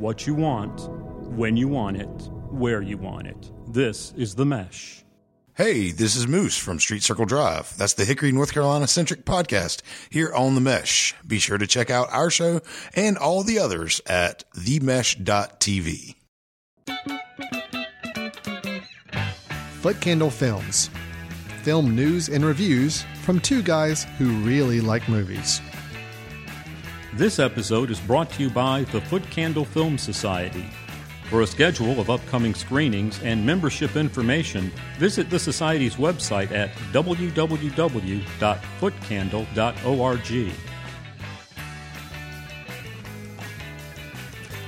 what you want, when you want it, where you want it. This is The Mesh. Hey, this is Moose from Street Circle Drive. That's the Hickory, North Carolina centric podcast here on The Mesh. Be sure to check out our show and all the others at themesh.tv. Footcandle Films. Film news and reviews from two guys who really like movies. This episode is brought to you by the Footcandle Film Society. For a schedule of upcoming screenings and membership information, visit the Society's website at www.footcandle.org.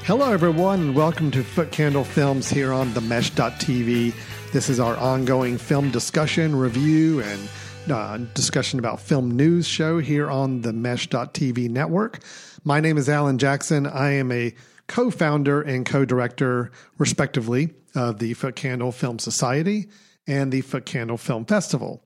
Hello, everyone, and welcome to Footcandle Films here on themesh.tv. This is our ongoing film discussion, review, and uh, discussion about film news show here on the Mesh.tv network. My name is Alan Jackson. I am a co founder and co director, respectively, of the Footcandle Film Society and the Footcandle Film Festival.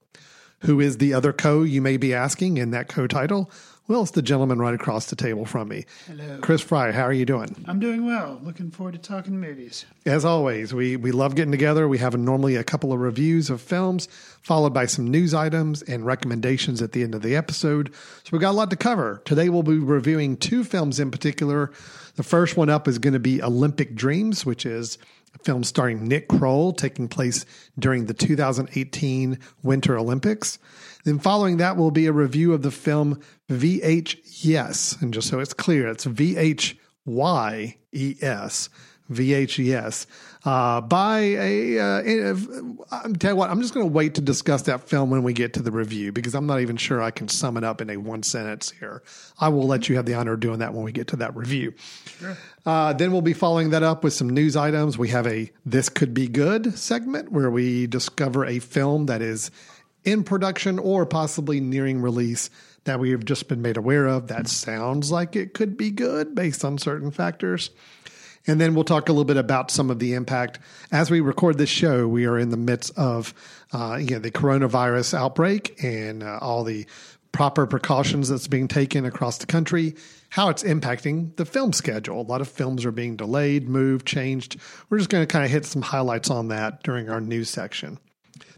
Who is the other co, you may be asking, in that co title? Well, it's the gentleman right across the table from me. Hello. Chris Fry, how are you doing? I'm doing well. Looking forward to talking movies. As always, we, we love getting together. We have normally a couple of reviews of films, followed by some news items and recommendations at the end of the episode. So we've got a lot to cover. Today we'll be reviewing two films in particular. The first one up is going to be Olympic Dreams, which is a film starring Nick Kroll taking place during the 2018 Winter Olympics. Then following that will be a review of the film VHYes. And just so it's clear, it's V H Y E S. VHS uh, by a. Uh, I'm tell you what, I'm just going to wait to discuss that film when we get to the review because I'm not even sure I can sum it up in a one sentence here. I will let you have the honor of doing that when we get to that review. Sure. Uh, then we'll be following that up with some news items. We have a "This Could Be Good" segment where we discover a film that is in production or possibly nearing release that we have just been made aware of that sounds like it could be good based on certain factors. And then we'll talk a little bit about some of the impact. As we record this show, we are in the midst of uh, you know, the coronavirus outbreak and uh, all the proper precautions that's being taken across the country, how it's impacting the film schedule. A lot of films are being delayed, moved, changed. We're just going to kind of hit some highlights on that during our news section.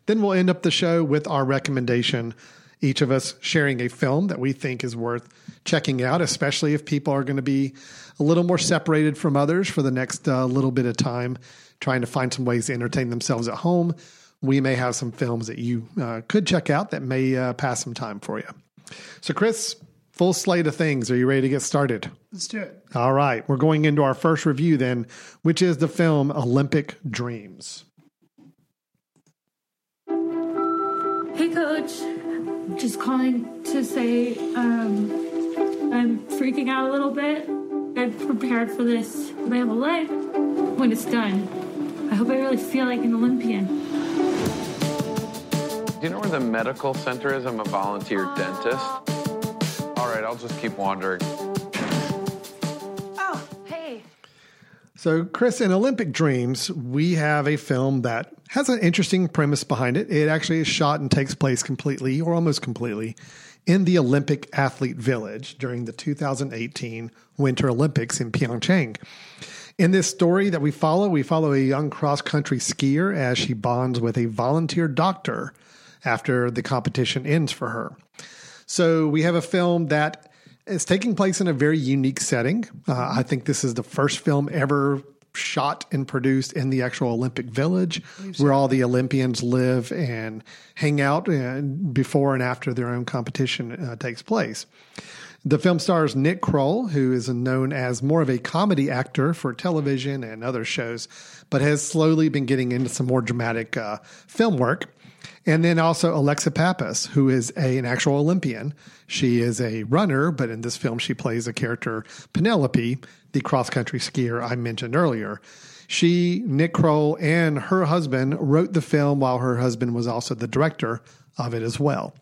Then we'll end up the show with our recommendation each of us sharing a film that we think is worth checking out, especially if people are going to be a little more separated from others for the next uh, little bit of time, trying to find some ways to entertain themselves at home. We may have some films that you uh, could check out that may uh, pass some time for you. So, Chris, full slate of things. Are you ready to get started? Let's do it. All right. We're going into our first review then, which is the film Olympic Dreams. Hey, Coach. Just calling to say um, I'm freaking out a little bit. I've prepared for this my whole life. When it's done, I hope I really feel like an Olympian. Do you know where the medical center is? I'm a volunteer dentist. All right, I'll just keep wandering. So, Chris, in Olympic Dreams, we have a film that has an interesting premise behind it. It actually is shot and takes place completely or almost completely in the Olympic Athlete Village during the 2018 Winter Olympics in Pyeongchang. In this story that we follow, we follow a young cross country skier as she bonds with a volunteer doctor after the competition ends for her. So we have a film that is taking place in a very unique setting. Uh, I think this is the first film ever shot and produced in the actual Olympic Village, where all the Olympians live and hang out uh, before and after their own competition uh, takes place. The film stars Nick Kroll, who is known as more of a comedy actor for television and other shows, but has slowly been getting into some more dramatic uh, film work. And then also Alexi Pappas, who is a, an actual Olympian. She is a runner, but in this film, she plays a character, Penelope, the cross country skier I mentioned earlier. She, Nick Kroll, and her husband wrote the film while her husband was also the director of it as well.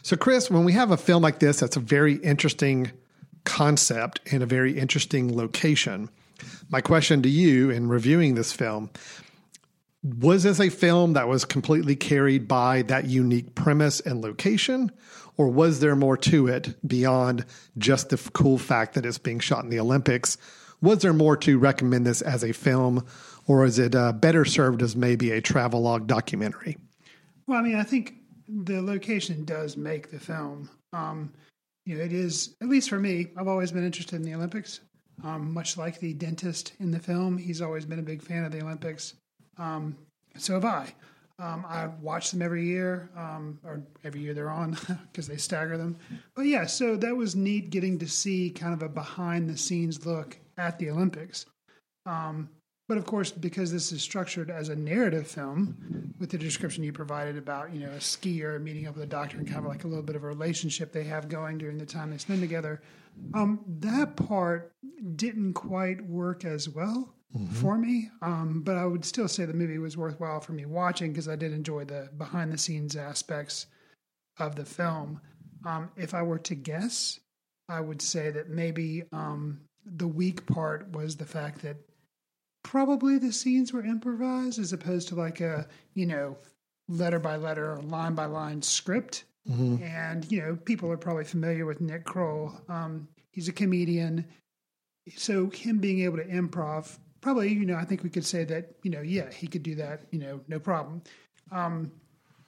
So, Chris, when we have a film like this, that's a very interesting concept and a very interesting location. My question to you in reviewing this film was this a film that was completely carried by that unique premise and location, or was there more to it beyond just the cool fact that it's being shot in the Olympics Was there more to recommend this as a film, or is it uh, better served as maybe a travelogue documentary? Well, I mean, I think the location does make the film. Um, you know, it is at least for me. I've always been interested in the Olympics, um, much like the dentist in the film. He's always been a big fan of the Olympics. Um, so have I. Um, I watch them every year, um, or every year they're on because they stagger them. But yeah, so that was neat getting to see kind of a behind the scenes look at the Olympics. Um, but of course, because this is structured as a narrative film, with the description you provided about you know a skier meeting up with a doctor and kind of like a little bit of a relationship they have going during the time they spend together, um, that part didn't quite work as well for me. Um, but I would still say the movie was worthwhile for me watching because I did enjoy the behind the scenes aspects of the film. Um, if I were to guess, I would say that maybe um, the weak part was the fact that probably the scenes were improvised as opposed to like a you know letter by letter or line by line script. And you know people are probably familiar with Nick Kroll. Um, he's a comedian, so him being able to improv probably you know I think we could say that you know yeah he could do that you know no problem. Um,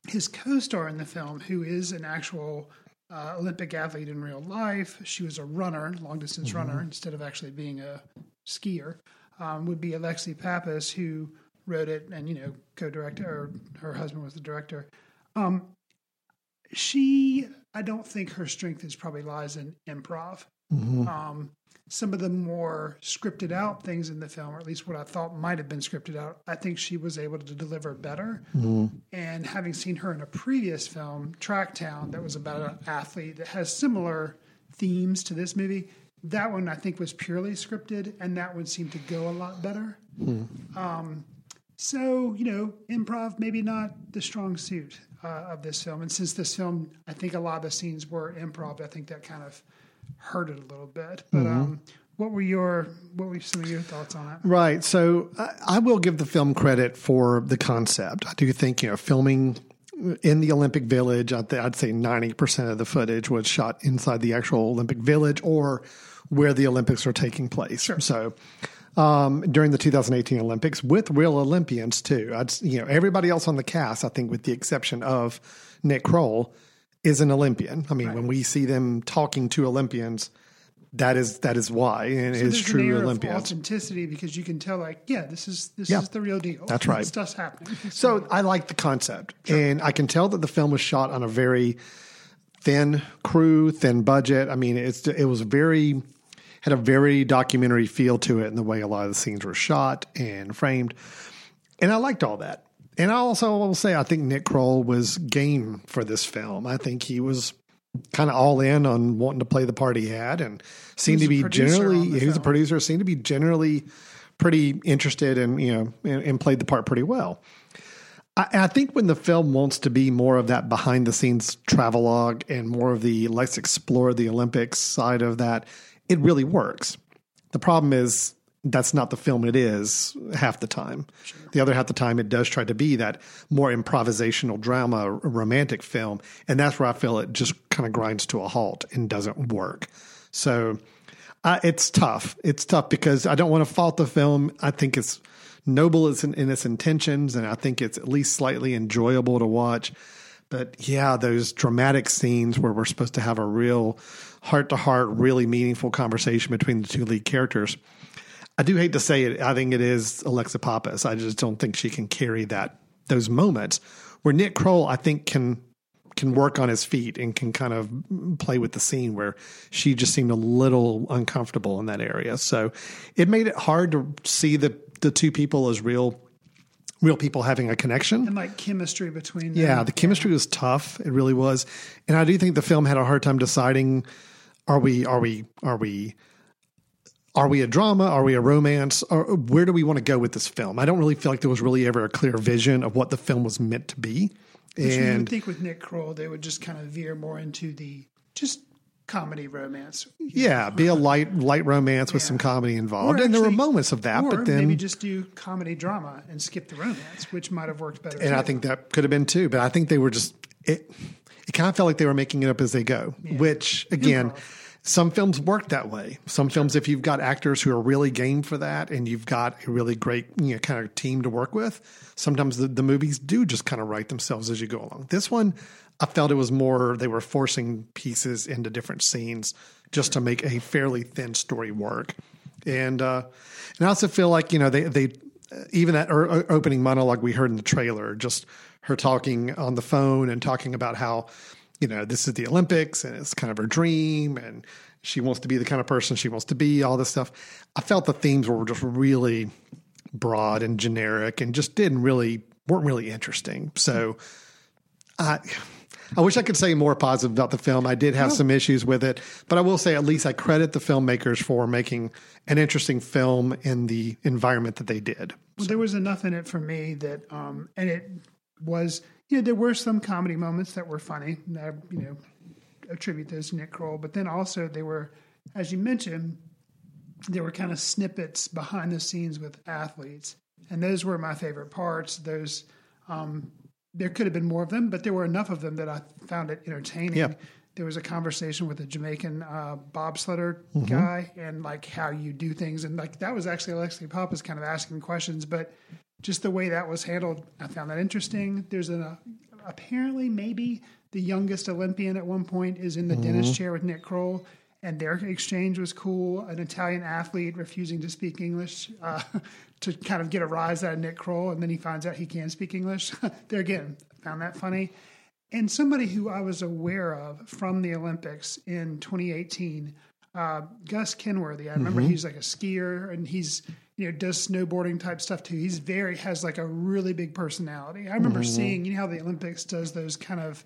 his co-star in the film, who is an actual uh, Olympic athlete in real life, she was a runner, long distance runner, instead of actually being a skier, um, would be Alexi Pappas, who wrote it and you know co-director, or her husband was the director. Um, she, I don't think her strength is probably lies in improv. Um, some of the more scripted out things in the film, or at least what I thought might have been scripted out, I think she was able to deliver better. And having seen her in a previous film, Tracktown, that was about an athlete that has similar themes to this movie, that one I think was purely scripted, and that one seemed to go a lot better. Um, so, you know, improv maybe not the strong suit uh, of this film. And since this film, I think a lot of the scenes were improv, I think that kind of hurt it a little bit. But um, what were your what were some of your thoughts on it? Right. So I, I will give the film credit for the concept. I do think, you know, filming in the Olympic Village, I'd, I'd say 90% of the footage was shot inside the actual Olympic Village or where the Olympics are taking place. So um, during the 2018 Olympics with real Olympians too. I'd, you know, everybody else on the cast, I think with the exception of Nick Kroll, is an Olympian. I mean, when we see them talking to Olympians, that is that is why, and it is true Olympians. authenticity because you can tell, like, yeah, this is this Yeah. is the real deal. That's right. Stuff's happening. So I like the concept, and I can tell that the film was shot on a very thin crew, thin budget. I mean, it's it was very had a very documentary feel to it in the way a lot of the scenes were shot and framed, and I liked all that. And I also will say I think Nick Kroll was game for this film. I think he was kind of all in on wanting to play the part he had, and seemed to be was a producer generally he was a producer. Seemed to be generally pretty interested and you know and, and played the part pretty well. I, I think when the film wants to be more of that behind the scenes travelogue and more of the let's explore the Olympics side of that, it really works. The problem is that's not the film it is half the time. The other half the time, it does try to be that more improvisational drama, romantic film. And that's where I feel it just kind of grinds to a halt and doesn't work. So uh, it's tough. It's tough because I don't want to fault the film. I think it's noble in, in its intentions, and I think it's at least slightly enjoyable to watch. But yeah, those dramatic scenes where we're supposed to have a real heart to heart, really meaningful conversation between the two lead characters. I do hate to say it. I think it is Alexi Pappas. I just don't think she can carry that those moments where Nick Kroll, I think, can can work on his feet and can kind of play with the scene where she just seemed a little uncomfortable in that area. So it made it hard to see the the two people as real real people having a connection. and like chemistry between them. Yeah, the chemistry was tough. It really was. And I do think the film had a hard time deciding are we are we are we are we a drama? Are we a romance? Or where do we want to go with this film? I don't really feel like there was really ever a clear vision of what the film was meant to be. Which you would think with Nick Kroll, they would just kind of veer more into the just comedy romance. yeah, be a light light romance with some comedy involved. Or and there were moments of that, or but then maybe just do comedy drama and skip the romance, which might have worked better. and too. I think that could have been too. But I think they were just it. It kind of felt like they were making it up as they go, which again, some films work that way. Some films, if you've got actors who are really game for that and you've got a really great, you know, kind of team to work with, sometimes the, the movies do just kind of write themselves as you go along. This one, I felt it was more, they were forcing pieces into different scenes just to make a fairly thin story work. And, uh, and I also feel like, you know, they, they, even that er, opening monologue we heard in the trailer, just her talking on the phone and talking about how you know, this is the Olympics and it's kind of her dream and she wants to be the kind of person she wants to be, all this stuff. I felt the themes were just really broad and generic and just didn't really weren't really interesting. So I I wish I could say more positive about the film. I did have some issues with it, but I will say at least I credit the filmmakers for making an interesting film in the environment that they did. Well, there was enough in it for me that, um, and it was you know, there were some comedy moments that were funny. And I, you know, attribute those to Nick Kroll. But then also they were, as you mentioned, there were kind of snippets behind the scenes with athletes, and those were my favorite parts. Those, um, there could have been more of them, but there were enough of them that I found it entertaining. Yeah. There was a conversation with a Jamaican uh, bobsledder mm-hmm. guy, and like how you do things, and like that was actually Alexi Pappas kind of asking questions, but just the way that was handled, I found that interesting. There's an uh, apparently maybe the youngest Olympian at one point is in the mm-hmm. dentist chair with Nick Kroll, and their exchange was cool. An Italian athlete refusing to speak English uh, to kind of get a rise out of Nick Kroll, and then he finds out he can speak English. there again, found that funny. And somebody who I was aware of from the Olympics in 2018, uh, Gus Kenworthy. I remember mm-hmm. he's like a skier and he's you know does snowboarding type stuff too. He's very has like a really big personality. I remember mm-hmm. seeing you know how the Olympics does those kind of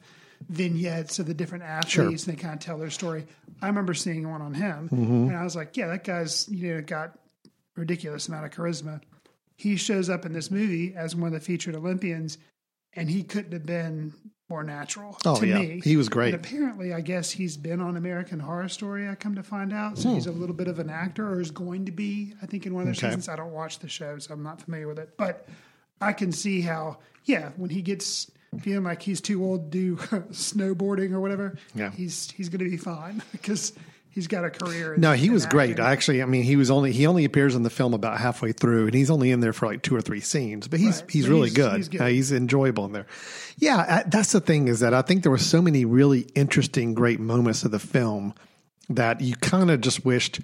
vignettes of the different athletes sure. and they kind of tell their story. I remember seeing one on him mm-hmm. and I was like, yeah, that guy's you know got ridiculous amount of charisma. He shows up in this movie as one of the featured Olympians, and he couldn't have been more natural oh, to yeah. me. He was great. And apparently, I guess he's been on American Horror Story. I come to find out, so hmm. he's a little bit of an actor, or is going to be. I think in one of the okay. seasons. I don't watch the show, so I'm not familiar with it. But I can see how, yeah, when he gets feeling like he's too old to do snowboarding or whatever, yeah. he's he's going to be fine because he's got a career. No, he was great. Actually, I mean, he was only he only appears in the film about halfway through, and he's only in there for like two or three scenes. But he's right. he's but really he's, good. He's, good. Uh, he's, enjoyable in there. Yeah, I, that's the thing is that I think there were so many really interesting, great moments of the film that you kind of just wished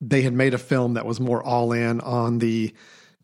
they had made a film that was more all in on the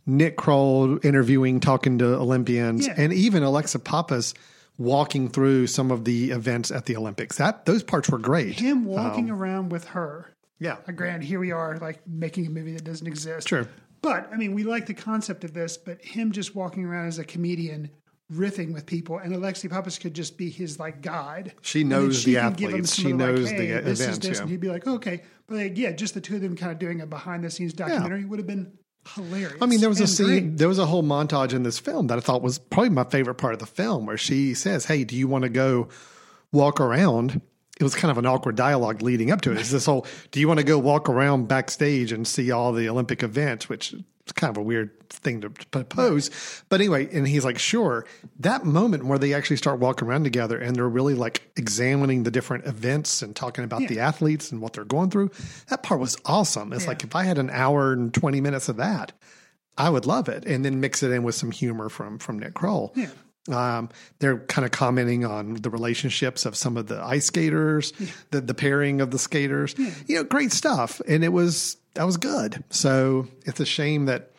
Nick Kroll interviewing, talking to Olympians, yeah. and even Alexi Pappas walking through some of the events at the Olympics. That those parts were great. Him walking um, around with her. Yeah. A grand here we are like making a movie that doesn't exist. Sure. But I mean, we like the concept of this, but him just walking around as a comedian riffing with people, and Alexi Pappas could just be his like guide. She knows she the athletes. She knows like, hey, the this events. Is this, yeah. and he'd be like, okay, but like, yeah, just the two of them kind of doing a behind the scenes documentary yeah. would have been hilarious. I mean, there was a scene, great. there was a whole montage in this film that I thought was probably my favorite part of the film, where she says, "Hey, do you want to go walk around?" It was kind of an awkward dialogue leading up to it. It's this whole, "Do you want to go walk around backstage and see all the Olympic events?" Which it's kind of a weird thing to propose. But anyway, and he's like, sure. That moment where they actually start walking around together and they're really like examining the different events and talking about yeah. the athletes and what they're going through, that part was awesome. It's yeah. like if I had an hour and 20 minutes of that, I would love it. And then mix it in with some humor from from Nick Kroll. Yeah. Um, they're kind of commenting on the relationships of some of the ice skaters, yeah. the, the pairing of the skaters. Yeah. You know, great stuff. And it was that was good. So it's a shame that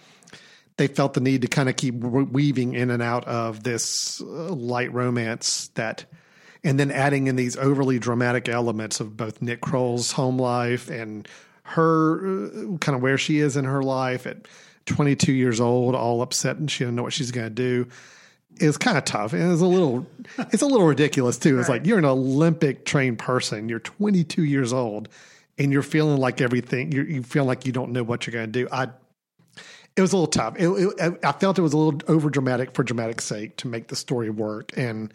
they felt the need to kind of keep weaving in and out of this uh, light romance that and then adding in these overly dramatic elements of both Nick Kroll's home life and her uh, kind of where she is in her life at 22 years old, all upset and she doesn't know what she's going to do is kind of tough and it's a little it's a little ridiculous too. It's right. like you're an Olympic trained person, you're 22 years old, and you're feeling like everything you you feel like you don't know what you're going to do. I it was a little tough. It, it, I felt it was a little over dramatic for dramatic sake to make the story work. And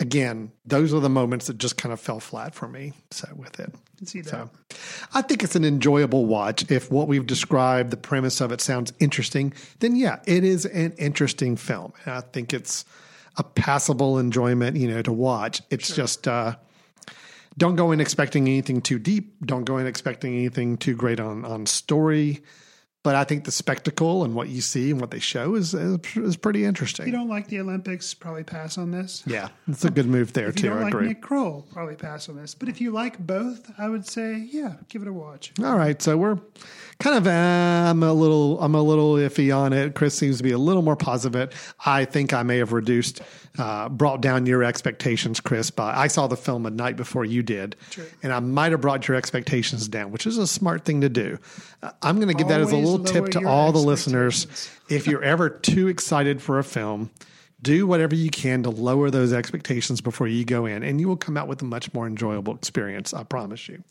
again, those are the moments that just kind of fell flat for me. So with it, see that. So, I think it's an enjoyable watch. If what we've described, the premise of it sounds interesting, then yeah, it is an interesting film. And I think it's a passable enjoyment, you know, to watch. It's sure. just uh, don't go in expecting anything too deep. Don't go in expecting anything too great on on story. But I think the spectacle and what you see and what they show is is, is pretty interesting. If you don't like the Olympics, probably pass on this. yeah, it's a good move there If you too. don't I like agree. Nick Kroll, probably pass on this. But if you like both, I would say, yeah, give it a watch. All right, so we're kind of uh, I'm a little I'm a little iffy on it. Chris seems to be a little more positive. I think I may have reduced, uh, brought down your expectations, Chris. But I saw the film a night before you did, and I might have brought your expectations down, which is a smart thing to do. Uh, I'm going to give that as a little tip to all the listeners. If you're ever too excited for a film. Do whatever you can to lower those expectations before you go in, and you will come out with a much more enjoyable experience. I promise you.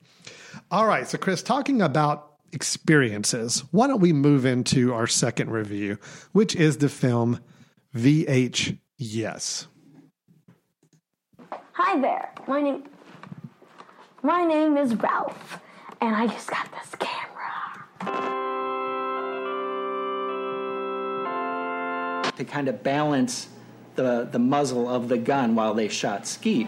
All right. So, Chris, talking about experiences, why don't we move into our second review, which is the film VH Yes. Hi there. My name My name is Ralph, and I just got this camera. to kind of balance the, the muzzle of the gun while they shot Skeet.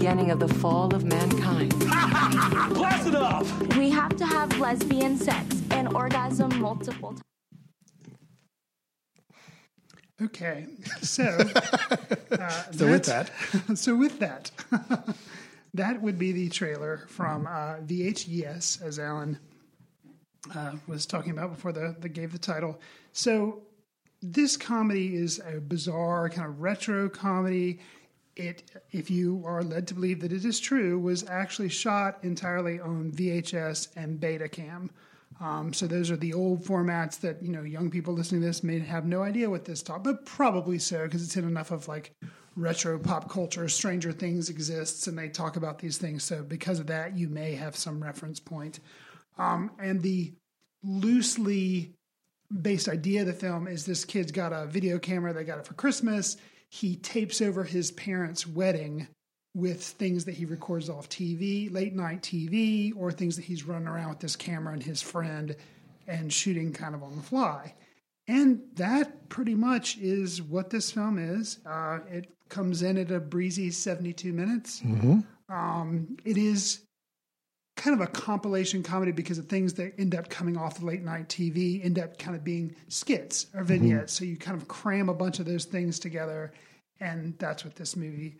Beginning of the fall of mankind. We have to have lesbian sex and orgasm multiple times. Okay, so uh, So with that, so with that, that would be the trailer from uh, VHYes, as Alan uh, was talking about before the, the gave the title. So this comedy is a bizarre kind of retro comedy. It, if you are led to believe that it is true, was actually shot entirely on VHS and Betacam. Um, so those are the old formats that you know young people listening to this may have no idea what this talk, but probably so because it's in enough of like retro pop culture. Stranger Things exists, and they talk about these things. So because of that, you may have some reference point. Um, and the loosely based idea of the film is this kid's got a video camera. They got it for Christmas. He tapes over his parents' wedding with things that he records off TV, late night TV, or things that he's running around with this camera and his friend and shooting kind of on the fly. And that pretty much is what this film is. Uh, it comes in at a breezy 72 minutes. Um, it is kind of a compilation comedy because the things that end up coming off the late night TV end up kind of being skits or vignettes. So you kind of cram a bunch of those things together, and that's what this movie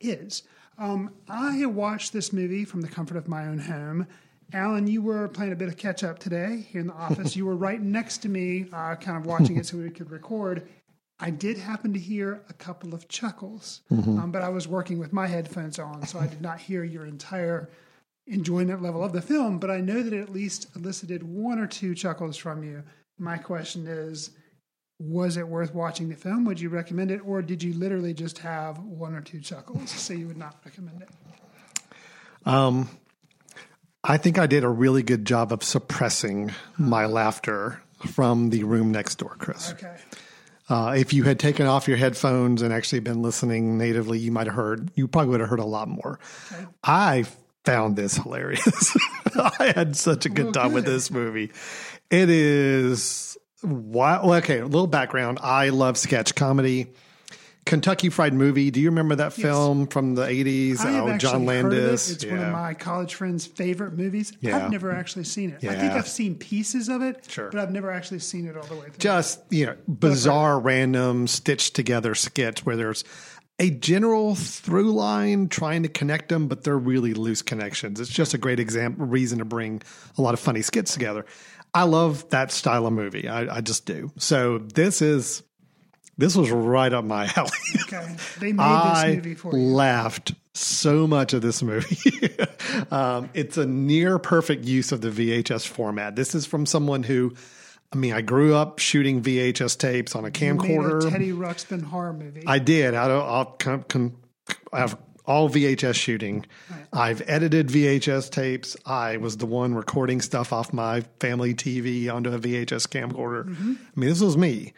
is. Um, I watched this movie from the comfort of my own home. Alan, you were playing a bit of catch up today here in the office. you were right next to me, uh, kind of watching it so we could record. I did happen to hear a couple of chuckles, um, but I was working with my headphones on, so I did not hear your entire enjoyment level of the film. But I know that it at least elicited one or two chuckles from you. My question is was it worth watching the film? Would you recommend it? Or did you literally just have one or two chuckles so you would not recommend it? Um, I think I did a really good job of suppressing my laughter from the room next door, Chris. Okay. Uh, if you had taken off your headphones and actually been listening natively, you might have heard, you probably would have heard a lot more. I found this hilarious. I had such a good Well, time with this movie. It is, wow. well, okay, a little background. I love sketch comedy. Kentucky Fried Movie. Do you remember that film from the 80s? I have oh, actually John heard of it. Landis. It's one of my college friends' favorite movies. Yeah. I've never actually seen it. I think I've seen pieces of it, Sure. but I've never actually seen it all the way through. just you know bizarre random stitched together skits where there's a general through line trying to connect them but they're really loose connections it's just a great example reason to bring a lot of funny skits together i love that style of movie i, I just do so this is this was right up my alley okay. They made I this movie for you. laughed so much of this movie. um, it's a near perfect use of the VHS format. This is from someone who, I mean, I grew up shooting VHS tapes on a camcorder. a Teddy Ruxpin horror movie. I did. I don't. I'll con, con, I have all VHS shooting. I've edited VHS tapes. I was the one recording stuff off my family TV onto a VHS camcorder. Mm-hmm. I mean, this was me,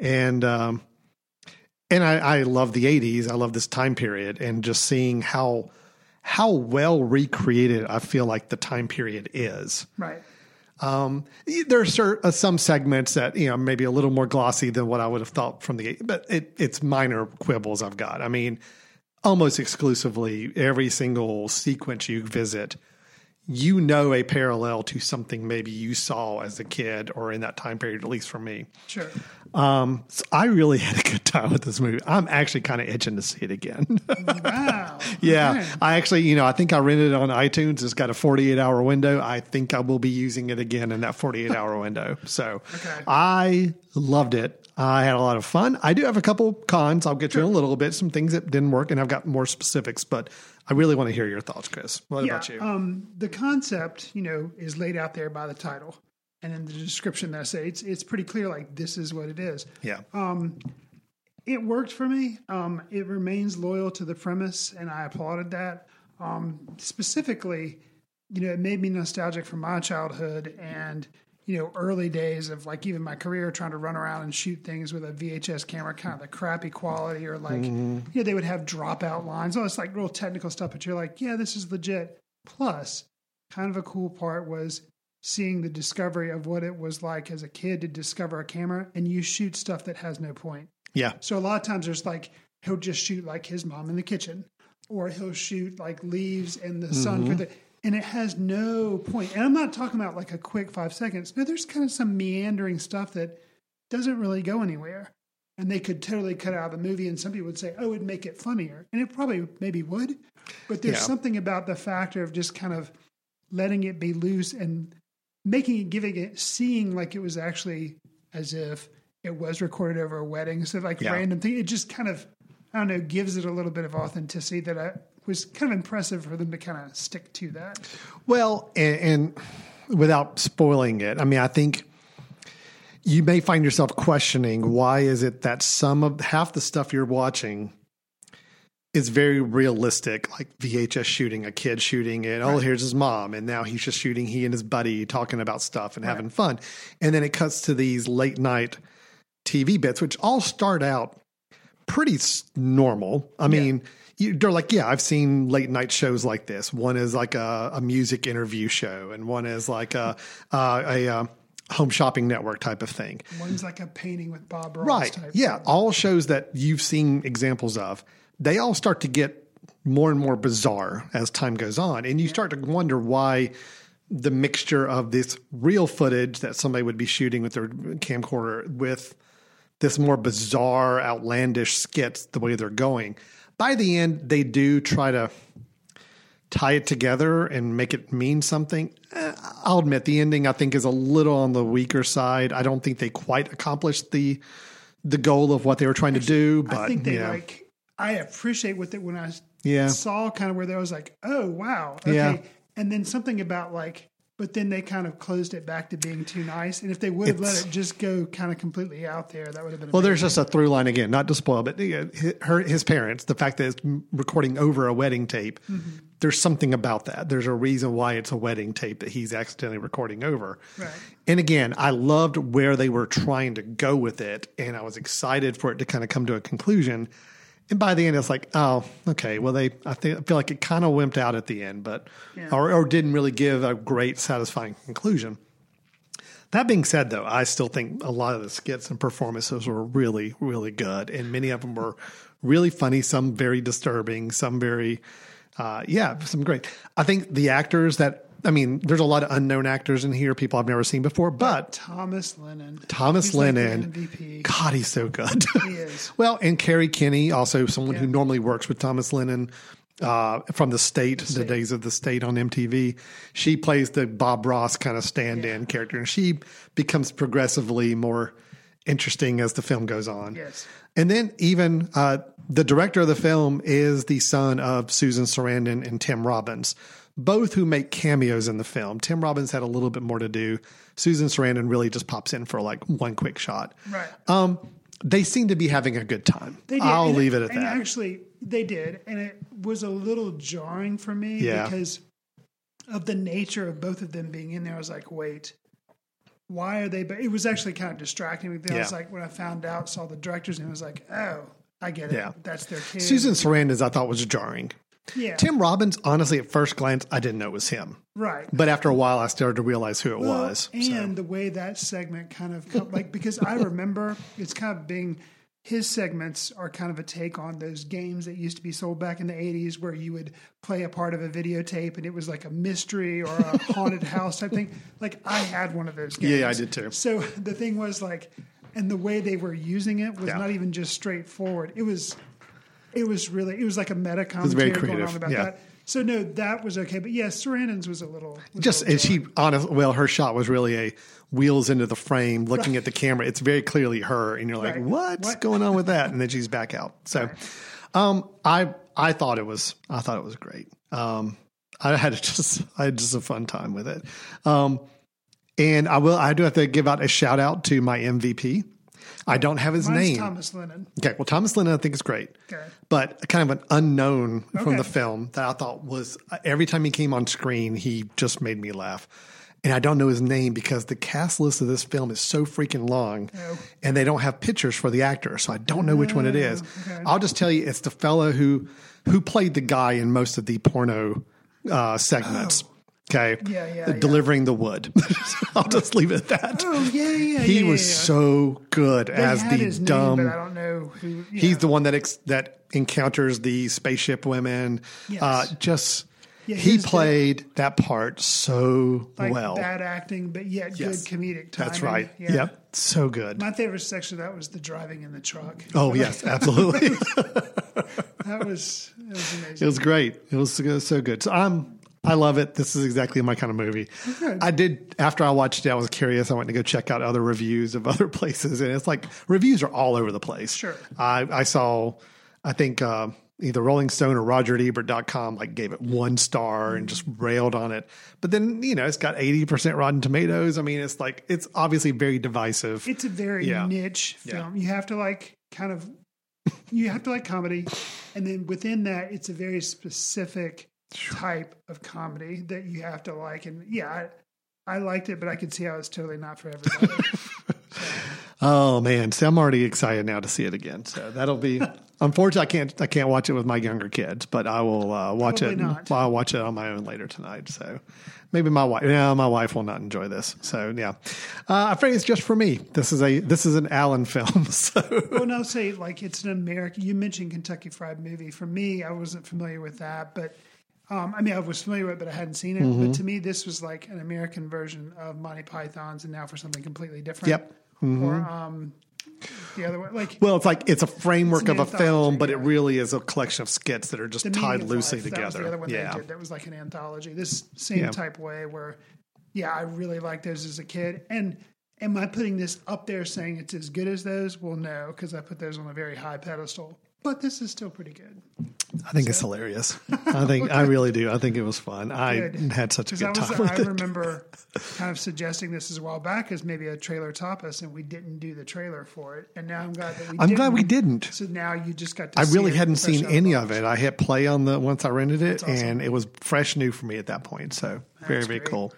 and um, and I, I love the '80s. I love this time period, and just seeing how how well recreated I feel like the time period is. right. Um, there's uh, some segments that you know maybe a little more glossy than what I would have thought from the, but it, it's minor quibbles I've got. I mean, almost exclusively every single sequence you visit, you know a parallel to something maybe you saw as a kid or in that time period, at least for me. Sure. Um, so I really had a good time with this movie. I'm actually kind of itching to see it again. Wow. yeah, Okay. I actually, you know, I think I rented it on iTunes. It's got a 48 hour window. I think I will be using it again in that 48 hour window. So Okay. I loved it. I had a lot of fun. I do have a couple cons. I'll get to in a little bit. Some things that didn't work, and I've got more specifics. But I really want to hear your thoughts, Chris. What yeah, about you? Um, the concept, you know, is laid out there by the title, and in the description that I say, it's it's pretty clear. Like this is what it is. yeah, Um, it worked for me. Um, it remains loyal to the premise, and I applauded that. Um, specifically, you know, it made me nostalgic for my childhood and you know early days of like even my career trying to run around and shoot things with a VHS camera, kind of the crappy quality, or like you know they would have dropout lines. Oh, it's like real technical stuff, but you're like, yeah, this is legit. Plus, kind of a cool part was seeing the discovery of what it was like as a kid to discover a camera and you shoot stuff that has no point. yeah, So a lot of times there's like he'll just shoot like his mom in the kitchen, or he'll shoot like leaves and the sun, Mm-hmm. the- and it has no point. And I'm not talking about like a quick five seconds. No, there's kind of some meandering stuff that doesn't really go anywhere. And they could totally cut out of the movie, and some people would say, "Oh, it'd make it funnier," and it probably maybe would. But there's Yeah. something about the factor of just kind of letting it be loose and making it, giving it, seeing like it was actually as if it was recorded over a wedding So like Yeah. random thing. It just kind of, I don't know, gives it a little bit of authenticity that I was kind of impressive for them to kind of stick to that. Well, and, and without spoiling it, I mean, I think you may find yourself questioning why is it that some of half the stuff you're watching is very realistic, like VHS shooting, a kid shooting it. Oh, here's his mom, and now he's just shooting he and his buddy talking about stuff and having fun, and then it cuts to these late night TV bits, which all start out pretty normal. I mean, you, they're like, yeah, I've seen late night shows like this. One is like a, a music interview show, and one is like a uh, a uh, home shopping network type of thing. One's like a painting with Bob Ross Right? type. Yeah, thing. all shows that you've seen examples of, they all start to get more and more bizarre as time goes on, and you start to wonder why the mixture of this real footage that somebody would be shooting with their camcorder with this more bizarre, outlandish skits, the way they're going. By the end, they do try to tie it together and make it mean something. Eh, I'll admit the ending I think is a little on the weaker side. I don't think they quite accomplished the the goal of what they were trying to do. But I think they yeah. like. I appreciate what they when I Yeah. saw kind of where there was like, oh wow, okay, Yeah. and then something about like, but then they kind of closed it back to being too nice. And if they would have let it just go kind of completely out there, that would have been Well, there's just a through line again, not to spoil, but you know, hi- her, his parents, the fact that it's recording over a wedding tape, Mm-hmm. there's something about that. There's a reason why it's a wedding tape that he's accidentally recording over. Right. And again, I loved where they were trying to go with it, and I was excited for it to kind of come to a conclusion. And by the end, it's like, oh, okay. Well, they, I, think, I feel like it kind of wimped out at the end, but Yeah. or, or didn't really give a great, satisfying conclusion. That being said, though, I still think a lot of the skits and performances were really, really good, and many of them were really funny. Some very disturbing, some very, uh, yeah, some great. I think the actors that I mean, there's a lot of unknown actors in here, people I've never seen before, but Thomas Lennon. Thomas He's like Lennon, MVP. God, he's so good. He is. well, and Kerri Kenney, also someone who normally works with Thomas Lennon uh, from the state, the days of the state on MTV. She plays the Bob Ross kind of stand-in character, and she becomes progressively more interesting as the film goes on. Yes. And then even uh, the director of the film is the son of Susan Sarandon and Tim Robbins, both who make cameos in the film. Tim Robbins had a little bit more to do. Susan Sarandon really just pops in for like one quick shot. Right. Um, they seem to be having a good time. They did. I'll and leave it at and that. Actually, they did, and it was a little jarring for me Yeah. because of the nature of both of them being in there. I was like, wait, why are they? But it was actually kind of distracting me. Then I was like, when I found out, saw the directors, and I was like, oh, I get it. Yeah. That's their kid. Susan Sarandon's I thought was jarring. Yeah. Tim Robbins, honestly, at first glance, I didn't know it was him. Right. But after a while, I started to realize who it Well, was. And the way that segment kind of come, like because I remember it's kind of being his segments are kind of a take on those games that used to be sold back in the 80s where you would play a part of a videotape and it was like a mystery or a haunted house type thing. Like I had one of those games. Yeah, I did too. So the thing was like and the way they were using it was Yeah. not even just straightforward. It was it was really it was like a meta commentary going on about yeah. that. So no, that was okay. But yes, Sarandon's was a little was a Just little and she honest well her shot was really a wheels into the frame looking at the camera it's very clearly her and you're like Right. what's What? going on with that and then she's back out so um i i thought it was i thought it was great um i had just i had just a fun time with it um and i will i do have to give out a shout out to my mvp i don't have his Mine's name Thomas Lennon. Okay, well, Thomas Lennon I think is great, Okay. but kind of an unknown from the film that I thought was uh, every time he came on screen, he just made me laugh. And I don't know his name because the cast list of this film is so freaking long, Oh. and they don't have pictures for the actor, so I don't know which one it is. okay. I'll just tell you, it's the fellow who who played the guy in most of the porno uh, segments. Okay. Yeah, yeah, Uh, yeah. delivering the wood. I'll just leave it at that. Oh yeah, yeah. he yeah, was yeah. so good They as the dumb. name, but I don't know who. He's the one that ex- that encounters the spaceship women. Yes. Uh, just he played that part so like well. bad acting, but yet Yes. good comedic timing. That's right. Yeah. Yep, so good. My favorite section of that was the driving in the truck. oh yes, absolutely. That was that was it was great. It was so- so good. So I'm. I love it. This is exactly my kind of movie. Good. I did after I watched it. I was curious. I went to go check out other reviews of other places, and it's like reviews are all over the place. Sure. I, I saw. I think uh, either Rolling Stone or RogerEbert.com like gave it one star and just railed on it. But then you know it's got eighty percent Rotten Tomatoes. I mean, it's like it's obviously very divisive. It's a very Yeah. niche Yeah. film. You have to like kind of you have to like comedy, and then within that, it's a very specific type of comedy that you have to like. And yeah, I, I liked it, but I could see how it's totally not for everybody. Oh man, see, I'm already excited now to see it again. So that'll be. Unfortunately, I can't. I can't watch it with my younger kids, but I will uh, watch Probably it. not. I'll watch it on my own later tonight. So maybe my wife. Yeah, my wife will not enjoy this. So yeah, uh, I think it's just for me. This is a this is an Alan film. So well, no, say like it's an American. You mentioned Kentucky Fried Movie. For me, I wasn't familiar with that, but um, I mean, I was familiar with it, but I hadn't seen it. Mm-hmm. But to me, this was like an American version of Monty Python's, and now for something completely different. Yep. Mm-hmm. Or um, the other way, like well, it's like it's a framework It's of a film, but it really is a collection of skits that are just tied loosely life, That was together. the other one yeah. they did. That was like an anthology. This same Yeah. type way where, yeah, I really liked those as a kid. And am I putting this up there saying it's as good as those? Well, no, because I put those on a very high pedestal. But this is still pretty good. I think it's hilarious. I think I really do. I think it was fun. I Good. had such a good time I, was, with I it. remember kind of suggesting this as a while back as maybe a trailer top us, and we didn't do the trailer for it. And now I'm glad that we. I'm didn't. glad we didn't. So now you just got to. I really hadn't seen any of it. I hit play on the once I rented it, awesome. and it was fresh new for me at that point. So very very great. cool.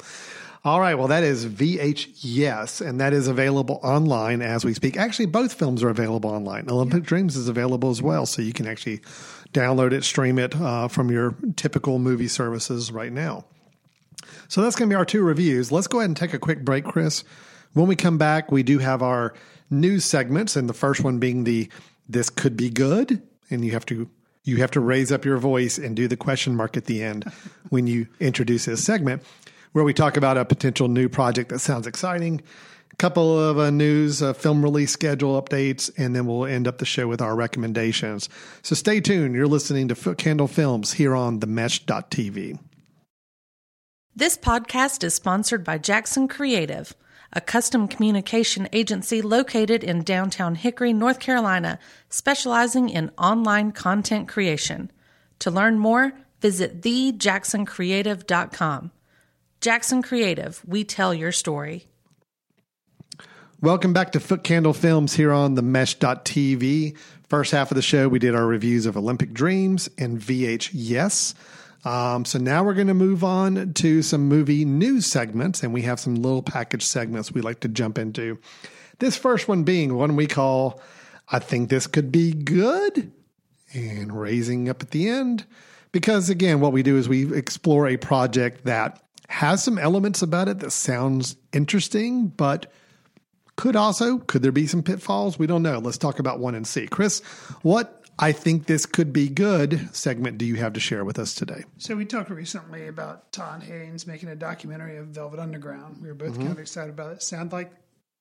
All right, well that is VH Yes, and that is available online as we speak. Actually, both films are available online. Olympic Dreams is available as well, so you can actually download it, stream it uh, from your typical movie services right now. So that's going to be our two reviews. Let's go ahead and take a quick break, Chris. When we come back, we do have our news segments, and the first one being the "This could be good," and you have to you have to raise up your voice and do the question mark at the end when you introduce this segment, where we talk about a potential new project that sounds exciting. A couple of uh, news, uh, film release schedule updates, and then we'll end up the show with our recommendations. So stay tuned. You're listening to Footcandle Films here on themesh.tv. This podcast is sponsored by Jackson Creative, a custom communication agency located in downtown Hickory, North Carolina, specializing in online content creation. To learn more, visit thejacksoncreative.com. Jackson Creative, we tell your story. Welcome back to Footcandle Films here on the mesh.tv. First half of the show, we did our reviews of Olympic Dreams and VHYes. Um, so now we're going to move on to some movie news segments, and we have some little package segments we like to jump into. This first one being one we call I Think This Could Be Good, and raising up at the end because again, what we do is we explore a project that has some elements about it that sounds interesting, but could also could there be some pitfalls? We don't know. Let's talk about one and see. Chris, what I think this could be good segment do you have to share with us today? So we talked recently about Todd Haynes making a documentary of Velvet Underground. We were both kind of excited about it. Sound like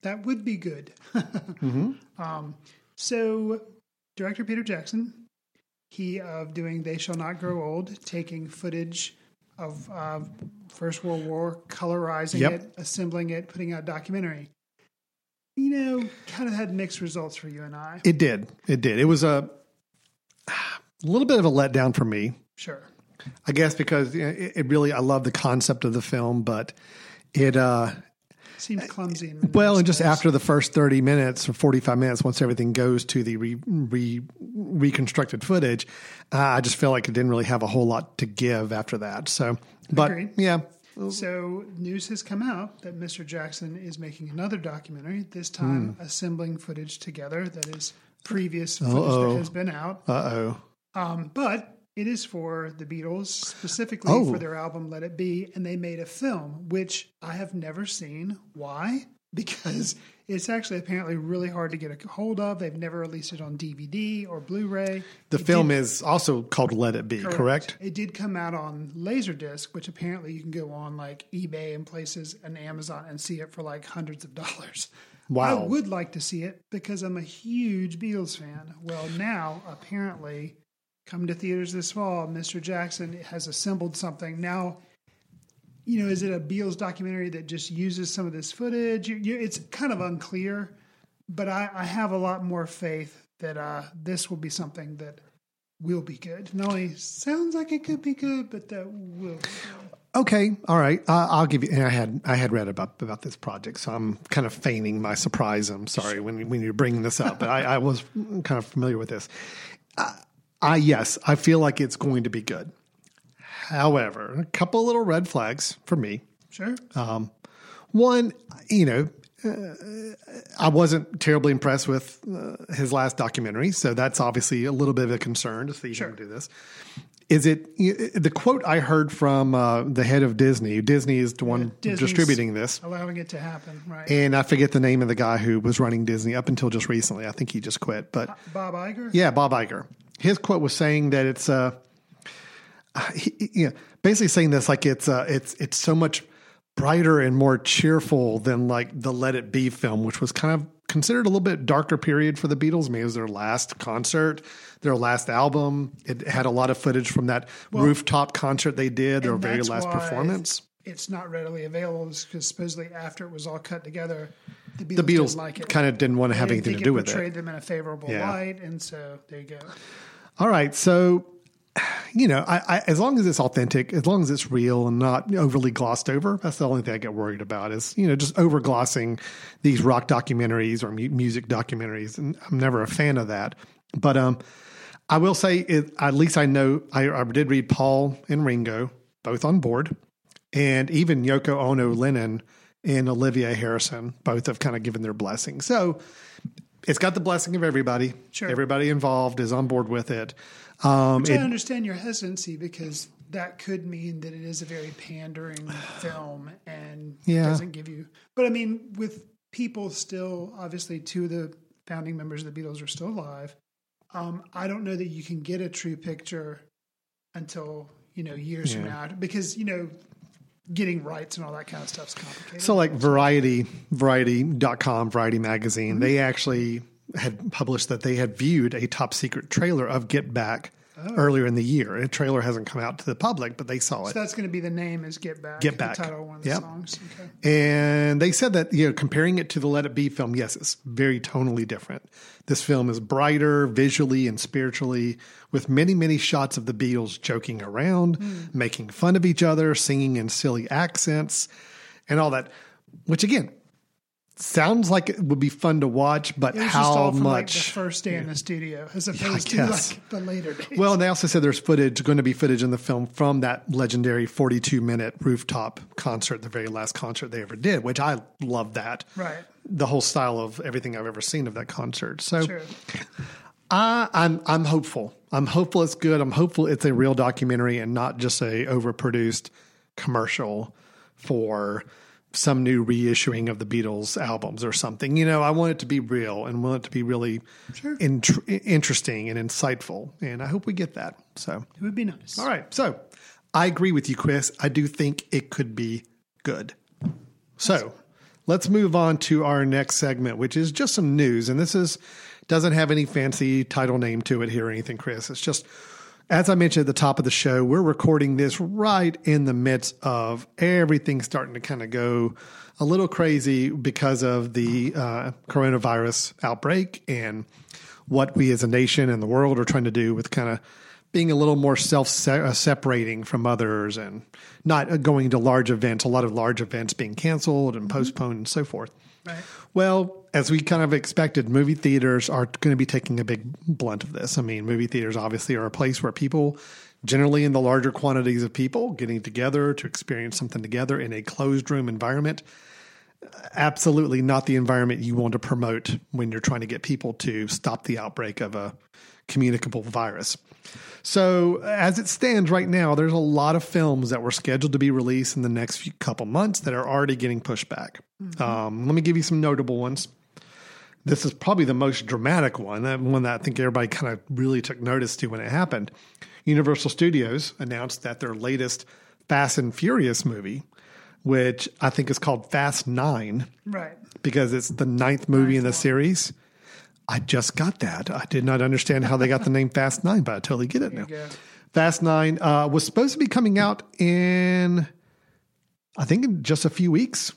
that would be good. um, so director Peter Jackson, he of doing They Shall Not Grow Old, taking footage of uh, First World War, colorizing Yep. it, assembling it, putting out a documentary. You know, kind of had mixed results for you and I. It did. It did. It was a, a little bit of a letdown for me. Sure. I guess because it, it really I love the concept of the film, but it uh Seemed clumsy. in many well, and just after the first 30 minutes or 45 minutes once everything goes to the re, re, reconstructed footage, uh, I just feel like it didn't really have a whole lot to give after that. So, but Agreed. yeah, So news has come out that Mr. Jackson is making another documentary. This time, Hmm. assembling footage together that is previous footage Uh-oh. that has been out. uh-oh. Um, but it is for the Beatles, specifically Oh. for their album Let It Be, and they made a film, which I have never seen. Why? Because it's actually apparently really hard to get a hold of. They've never released it on DVD or Blu-ray. The It film did- is also called Let It Be, correct? It did come out on Laserdisc, which apparently you can go on like eBay and places and Amazon and see it for like hundreds of dollars. Wow. I would like to see it because I'm a huge Beatles fan. Well, now apparently, come to theaters this fall, Mr. Jackson has assembled something. Now, you know, is it a Beatles documentary that just uses some of this footage? You, you, it's kind of unclear, but I, I have a lot more faith that uh, this will be something that will be good. Not only sounds like it could be good, but that will. Be good. Okay, all right. Uh, I'll give you. And I had I had read about about this project, so I'm kind of feigning my surprise. I'm sorry when when you're bringing this up, but I, I was kind of familiar with this. Uh, I yes, I feel like it's going to be good. However, a couple little red flags for me. Sure. One, you know, uh, I wasn't terribly impressed with uh, his last documentary, so that's obviously a little bit of a concern to see Sure. him do this. Is it the quote I heard from uh, the head of Disney? Disney is the one Disney's distributing this, allowing it to happen, right? and I forget the name of the guy who was running Disney up until just recently. I think he just quit, but Bob Iger. yeah, Bob Iger. His quote was saying that it's uh, he, he- you know, basically saying this like it's uh, it's it's so much brighter and more cheerful than like the Let It Be film, which was kind of considered a little bit darker period for the Beatles. I mean, it was their last concert, their last album. It had a lot of footage from that rooftop concert they did, their very last performance. It's not readily available because supposedly after it was all cut together, the Beatles, The Beatles didn't like it. kind of didn't want to have anything to do it with portrayed it. them in a favorable Yeah. light, and so there you go. All right, so you know, I, I, as long as it's authentic, as long as it's real and not overly glossed over, that's the only thing I get worried about is you know just over glossing these rock documentaries or mu- music documentaries, and I'm never a fan of that. But um, I will say, it, at least I know I, I did read Paul and Ringo both on board, and even Yoko Ono, Lennon, and Olivia Harrison both have kind of given their blessing. So it's got the blessing of everybody. Sure. Everybody involved is on board with it. Um, Which I it- understand your hesitancy because that could mean that it is a very pandering film and Yeah. doesn't give you. But I mean, with people still, obviously, two of the founding members of the Beatles are still alive. Um, I don't know that you can get a true picture until you know years from now because you know getting rights and all that kind of stuff is complicated. So like Variety, Variety.com, Variety Magazine, mm-hmm. they actually had published that they had viewed a top secret trailer of Get Back Oh. earlier in the year. A trailer hasn't come out to the public, but they saw it. So that's going to be the name is Get Back. Get the Back. title of one of the Yep. songs. Okay. And they said that, you know, comparing it to the Let It Be film, yes, it's very tonally different. This film is brighter visually and spiritually, with many, many shots of the Beatles joking around, hmm. making fun of each other, singing in silly accents, and all that, which again, sounds like it would be fun to watch, but It was just how from like the much? first day in the studio as opposed to like the later days. Well, and they also said there's footage, going to be footage in the film from that legendary 42 minute rooftop concert, the very last concert they ever did, which I love that. right. The whole style of everything I've ever seen of that concert. So Sure. I, I'm I'm hopeful. I'm hopeful it's good. I'm hopeful it's a real documentary and not just a overproduced commercial for some new reissuing of the Beatles albums or something. You know, I want it to be real and want it to be really int- interesting and insightful. And I hope we get that. So It would be nice. all right. So I agree with you, Chris. I do think it could be good. So let's move on to our next segment, which is just some news. And this is doesn't have any fancy title name to it here or anything, Chris. It's just as I mentioned at the top of the show, we're recording this right in the midst of everything starting to kind of go a little crazy because of the uh, coronavirus outbreak and what we as a nation and the world are trying to do with kind of being a little more self uh, separating from others and not uh, going to large events, a lot of large events being canceled and mm-hmm. postponed and so forth. Right. Well, as we kind of expected, movie theaters are going to be taking a big blunt of this. I mean, movie theaters obviously are a place where people, generally in the larger quantities of people, getting together to experience something together in a closed room environment. Absolutely not the environment you want to promote when you're trying to get people to stop the outbreak of a communicable virus. So, as it stands right now, there's a lot of films that were scheduled to be released in the next few couple months that are already getting pushed back. Um, let me give you some notable ones. This is probably the most dramatic one, one that I think everybody kind of really took notice to when it happened. Universal Studios announced that their latest Fast and Furious movie, which I think is called Fast Nine, Right. because it's the ninth movie in the series. I just got that. I did not understand how they got the name Fast Nine, but I totally get it now. go. Fast Nine uh, was supposed to be coming out in, I think, in just a few weeks.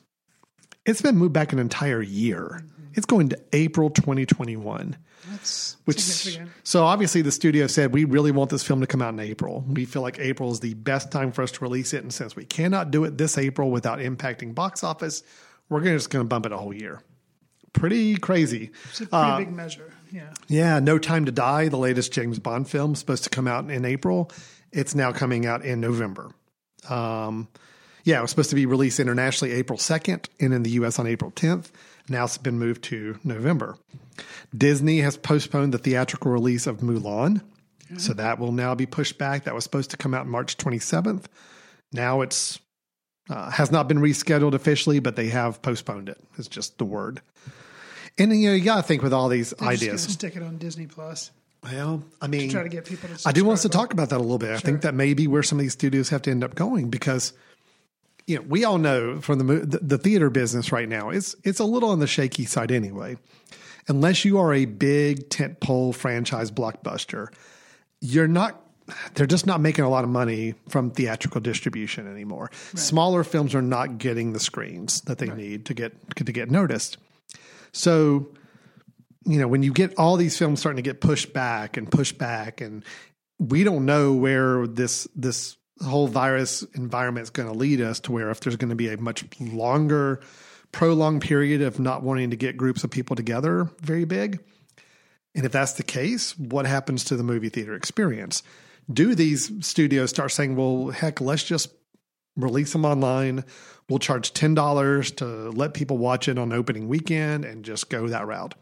It's been moved back an entire year. It's going to April 2021. That's Which significant. so obviously the studio said we really want this film to come out in April. We feel like April is the best time for us to release it, and since we cannot do it this April without impacting box office, we're gonna, just going to bump it a whole year. Pretty crazy. It's a pretty Uh, big measure. Yeah. yeah, No Time to Die, the latest James Bond film, supposed to come out in April. It's now coming out in November. Um, yeah, it was supposed to be released internationally April 2nd and in the US on April 10th. Now it's been moved to November. Disney has postponed the theatrical release of Mulan. So that will now be pushed back. That was supposed to come out March 27th. Now it's uh, has not been rescheduled officially, but they have postponed it. It's just the word. And you know, you got to think with all these They're ideas. stick it on Disney Plus. Well, I mean, try to get people to I do want us to talk about that a little bit. I think that may be where some of these studios have to end up going because, you know, we all know from the the, the theater business right now, it's it's a little on the shaky side anyway. Unless you are a big tentpole franchise blockbuster, you're not. They're just not making a lot of money from theatrical distribution anymore. Smaller films are not getting the screens that they need to get to get noticed. So you know, when you get all these films starting to get pushed back and pushed back, and we don't know where this this whole virus environment is going to lead us to where if there's going to be a much longer, prolonged period of not wanting to get groups of people together very big. And if that's the case, what happens to the movie theater experience? Do these studios start saying, well, heck, let's just release them online. We'll charge $10 to let people watch it on opening weekend and just go that route.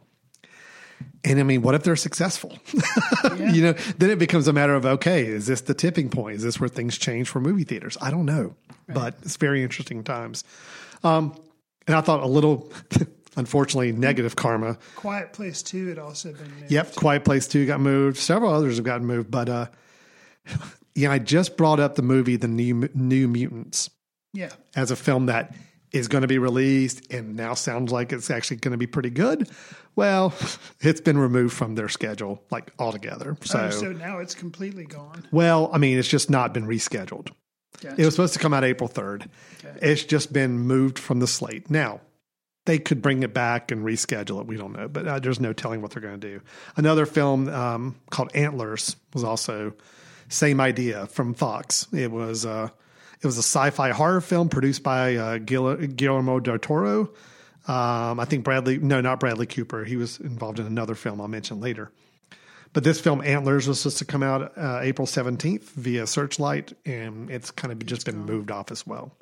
And I mean, what if they're successful? you know, then it becomes a matter of okay, is this the tipping point? Is this where things change for movie theaters? I don't know, but it's very interesting times. Um, and I thought a little, unfortunately, negative karma. Quiet Place Two had also been moved. Yep, Quiet Place Two got moved. Several others have gotten moved, but uh, yeah, I just brought up the movie The New New Mutants Yeah. as a film that is going to be released and now sounds like it's actually going to be pretty good. Well, it's been removed from their schedule like altogether. So, oh, so now it's completely gone. well, I mean, it's just not been rescheduled. Gotcha. It was supposed to come out April 3rd. It's just been moved from the slate. Now, they could bring it back and reschedule it. We don't know, but uh, there's no telling what they're going to do. Another film um, called Antlers was also same idea from Fox. It was uh, it was a sci-fi horror film produced by uh, Guil- Guillermo del Toro. Um, I think Bradley, no, not Bradley Cooper. He was involved in another film I'll mention later. But this film, Antlers, was supposed to come out uh, April 17th via Searchlight, and it's kind of just been moved off as well.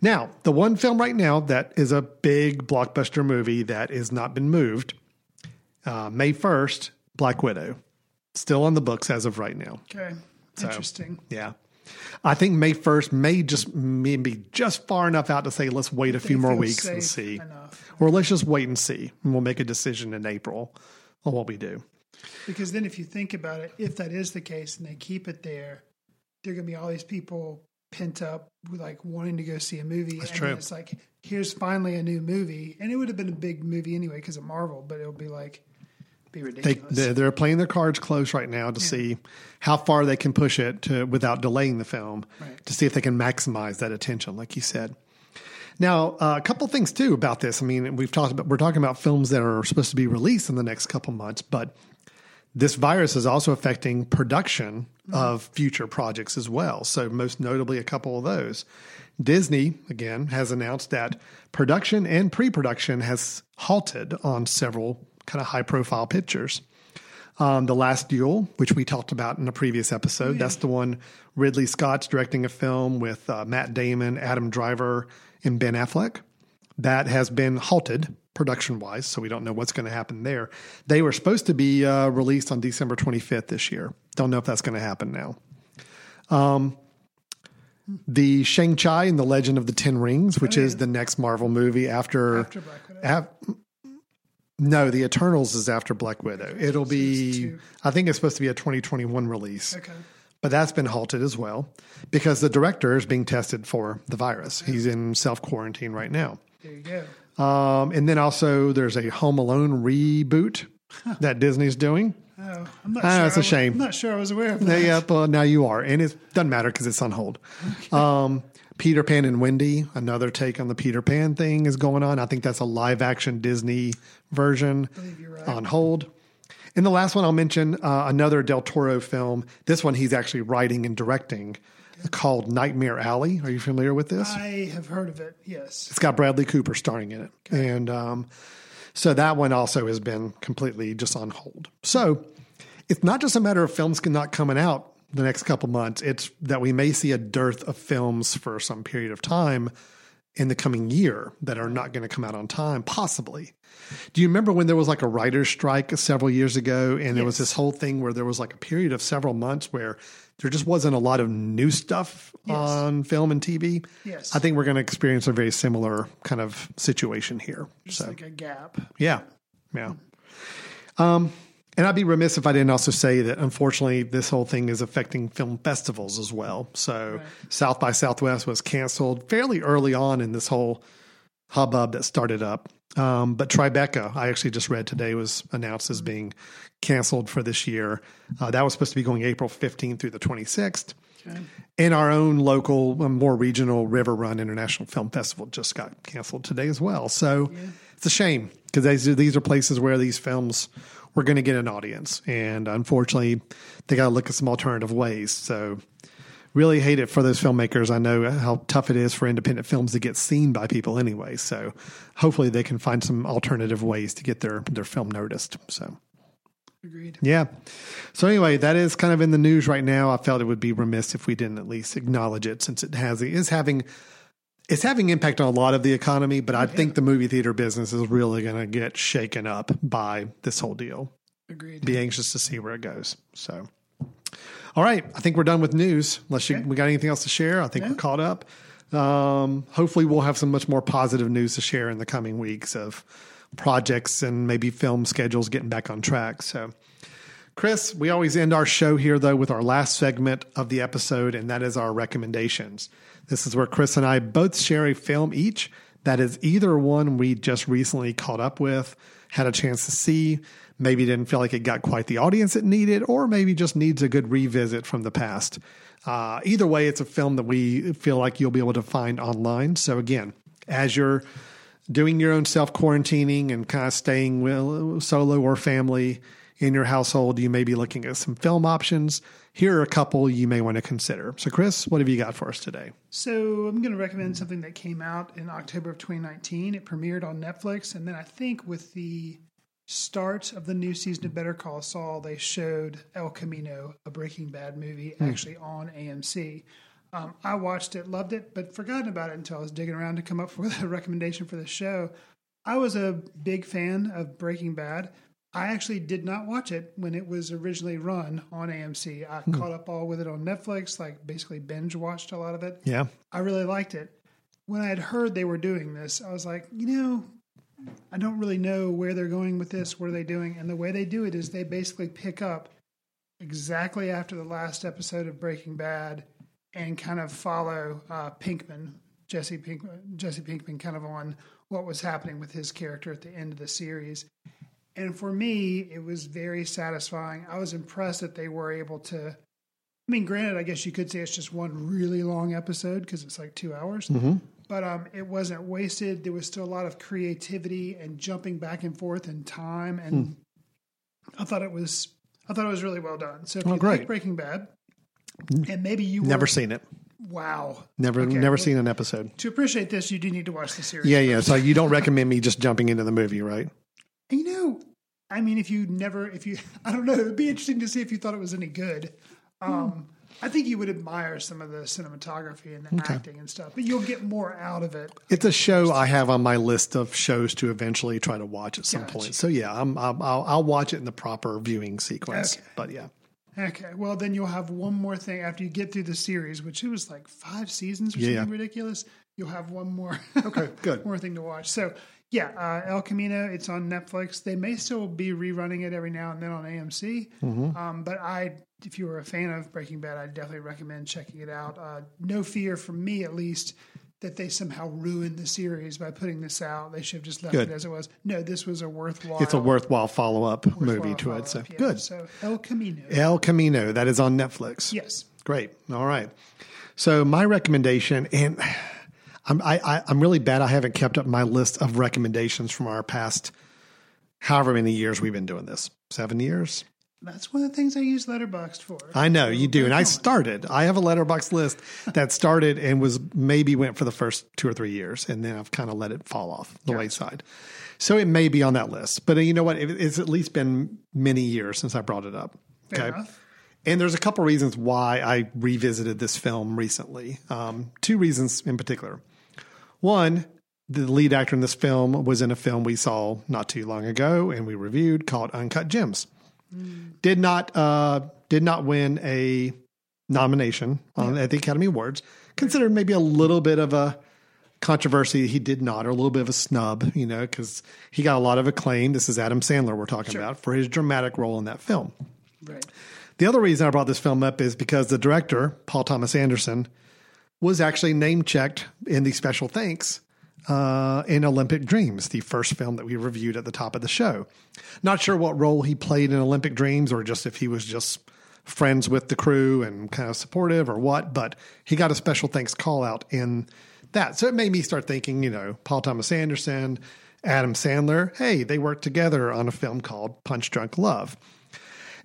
Now, the one film right now that is a big blockbuster movie that has not been moved, uh, May 1st, Black Widow. Still on the books as of right now. Okay. So, Interesting. Yeah. I think May 1st may just maybe just far enough out to say let's wait a few more weeks and see. enough. Or let's just wait and see. And we'll make a decision in April on what we do. Because then, if you think about it, if that is the case and they keep it there, there are going to be all these people pent up, like wanting to go see a movie. That's and true. It's like here's finally a new movie, and it would have been a big movie anyway because of Marvel, but it'll be like be ridiculous. they- they're playing their cards close right now to see how far they can push it to, without delaying the film Right. to see if they can maximize that attention, like you said. Now, uh, a couple things too about this. I mean, we've talked about we're talking about films that are supposed to be released in the next couple months, but this virus is also affecting production of future projects as well. So, most notably, a couple of those. Disney, again, has announced that production and pre production has halted on several kind of high profile pictures. Um, the Last Duel, which we talked about in a previous episode, that's the one Ridley Scott's directing a film with uh, Matt Damon, Adam Driver, and Ben Affleck. That has been halted production wise, so we don't know what's going to happen there. They were supposed to be uh, released on December 25th this year. Don't know if that's going to happen now. Um, the Shang-Chi and the Legend of the Ten Rings, which is the next Marvel movie after. After Black Widow. af- no, the Eternals is after Black Widow. It'll be. I think it's supposed to be a 2021 release okay. but that's been halted as well because the director is being tested for the virus. He's in self quarantine right now. There you go. Um, and then also there's a Home Alone reboot that Disney's doing. Oh, I'm not Ah, sure. that's a was- shame. I'm not sure I was aware of that. Yeah, well, now you are, and it doesn't matter because it's on hold. Um, Peter Pan and Wendy, another take on the Peter Pan thing is going on. I think that's a live action Disney version on hold. And the last one I'll mention, uh, another Del Toro film. This one he's actually writing and directing called Nightmare Alley. Are you familiar with this? I have heard of it. Yes. It's got Bradley Cooper starring in it. And um, so that one also has been completely just on hold. So it's not just a matter of films not coming out the next couple months, it's that we may see a dearth of films for some period of time in the coming year that are not going to come out on time, possibly. Do you remember when there was like a writer's strike several years ago and there was this whole thing where there was like a period of several months where there just wasn't a lot of new stuff on film and TV? Yes. I think we're going to experience a very similar kind of situation here. Just so, like a gap. yeah. Yeah. Um, and I'd be remiss if I didn't also say that unfortunately this whole thing is affecting film festivals as well. So South by Southwest was canceled fairly early on in this whole hubbub that started up. Um, but Tribeca, I actually just read today, was announced as being canceled for this year. Uh, that was supposed to be going April 15th through the 26th. And our own local, uh, more regional River Run International Film Festival just got canceled today as well. So it's a shame because these these are places where these films were going to get an audience. And unfortunately, they got to look at some alternative ways. So really hate it for those filmmakers. I know how tough it is for independent films to get seen by people anyway. So hopefully they can find some alternative ways to get their, their film noticed. So. Agreed. Yeah. So anyway, that is kind of in the news right now. I felt it would be remiss if we didn't at least acknowledge it since it has it is having it's having impact on a lot of the economy, but I think the movie theater business is really going to get shaken up by this whole deal. Agreed. Be anxious to see where it goes. So all right, I think we're done with news. Unless you, we got anything else to share, I think we're caught up. Um, hopefully, we'll have some much more positive news to share in the coming weeks of projects and maybe film schedules getting back on track. So, Chris, we always end our show here though with our last segment of the episode, and that is our recommendations. This is where Chris and I both share a film each that is either one we just recently caught up with, had a chance to see, maybe didn't feel like it got quite the audience it needed, or maybe just needs a good revisit from the past. Uh, either way, it's a film that we feel like you'll be able to find online. So, again, as you're doing your own self quarantining and kind of staying well, solo or family in your household, you may be looking at some film options. Here are a couple you may want to consider. So, Chris, what have you got for us today? So I'm going to recommend something that came out in October of 2019. It premiered on Netflix, and then I think with the start of the new season of Better Call Saul, they showed El Camino, a Breaking Bad movie, Hmm. actually on AMC. Um, I watched it, loved it, but forgotten about it until I was digging around to come up with a recommendation for the show. I was a big fan of Breaking Bad. I actually did not watch it when it was originally run on AMC. I caught up all with it on Netflix, like basically binge watched a lot of it. Yeah. I really liked it. When I had heard they were doing this, I was like, you know, I don't really know where they're going with this. What are they doing? And the way they do it is they basically pick up exactly after the last episode of Breaking Bad and kind of follow uh, Pinkman, Jesse Pinkman, Jesse Pinkman, kind of on what was happening with his character at the end of the series. And for me, it was very satisfying. I was impressed that they were able to. I mean, granted, I guess you could say it's just one really long episode because it's like two hours, Mm-hmm. but um, it wasn't wasted. There was still a lot of creativity and jumping back and forth in time, and Hmm. I thought it was. I thought it was really well done. So if Oh, you great. like Breaking Bad, and maybe you Never were, seen it. Wow, Never, Okay, never well, seen an episode. To appreciate this, you do need to watch the series. Yeah, yeah. So you don't recommend me just jumping into the movie, right? And you know, I mean, if you never, if you, I don't know, it'd be interesting to see if you thought it was any good. Um, I think you would admire some of the cinematography and the Okay. acting and stuff, but you'll get more out of it. It's a show I have on my list of shows to eventually try to watch at some Gotcha. point. So yeah, I'm, I'm, I'll, I'll watch it in the proper viewing sequence. Okay. But yeah, Okay, well, then you'll have one more thing after you get through the series, which it was like five seasons or Yeah, something ridiculous. You'll have one more. Okay, good. more thing to watch. So yeah, uh, El Camino. It's on Netflix. They may still be rerunning it every now and then on AMC. Mhm. Um, but I, if you were a fan of Breaking Bad, I definitely recommend checking it out. Uh, no fear from me, at least, that they somehow ruined the series by putting this out. They should have just left Good. it as it was. No, this was a worthwhile. it's a worthwhile follow up movie to it. So yeah. good. So El Camino. El Camino, that is on Netflix. Yes. Great. All right. So my recommendation, and I'm I, I, I'm really bad. I haven't kept up my list of recommendations from our past, however many years we've been doing this. Seven years. That's one of the things I use Letterboxd for. I know you do, and I started. I have a Letterboxd list that started and was maybe went for the first two or three years, and then I've kind of let it fall off the wayside. So it may be on that list, but you know what? It's at least been many years since I brought it up. Fair enough. And there's a couple reasons why I revisited this film recently. Um, two reasons in particular. One, the lead actor in this film was in a film we saw not too long ago and we reviewed called Uncut Gems. Did not uh, did not win a nomination on, at the Academy Awards. Considered maybe a little bit of a controversy. He did not, or a little bit of a snub, you know, because he got a lot of acclaim. This is Adam Sandler we're talking about for his dramatic role in that film. Right. The other reason I brought this film up is because the director, Paul Thomas Anderson, was actually name checked in the special thanks uh, in Olympic Dreams, the first film that we reviewed at the top of the show. Not sure what role he played in Olympic Dreams or just if he was just friends with the crew and kind of supportive or what, but he got a special thanks call out in that. So it made me start thinking, you know, Paul Thomas Anderson, Adam Sandler, hey, they worked together on a film called Punch Drunk Love.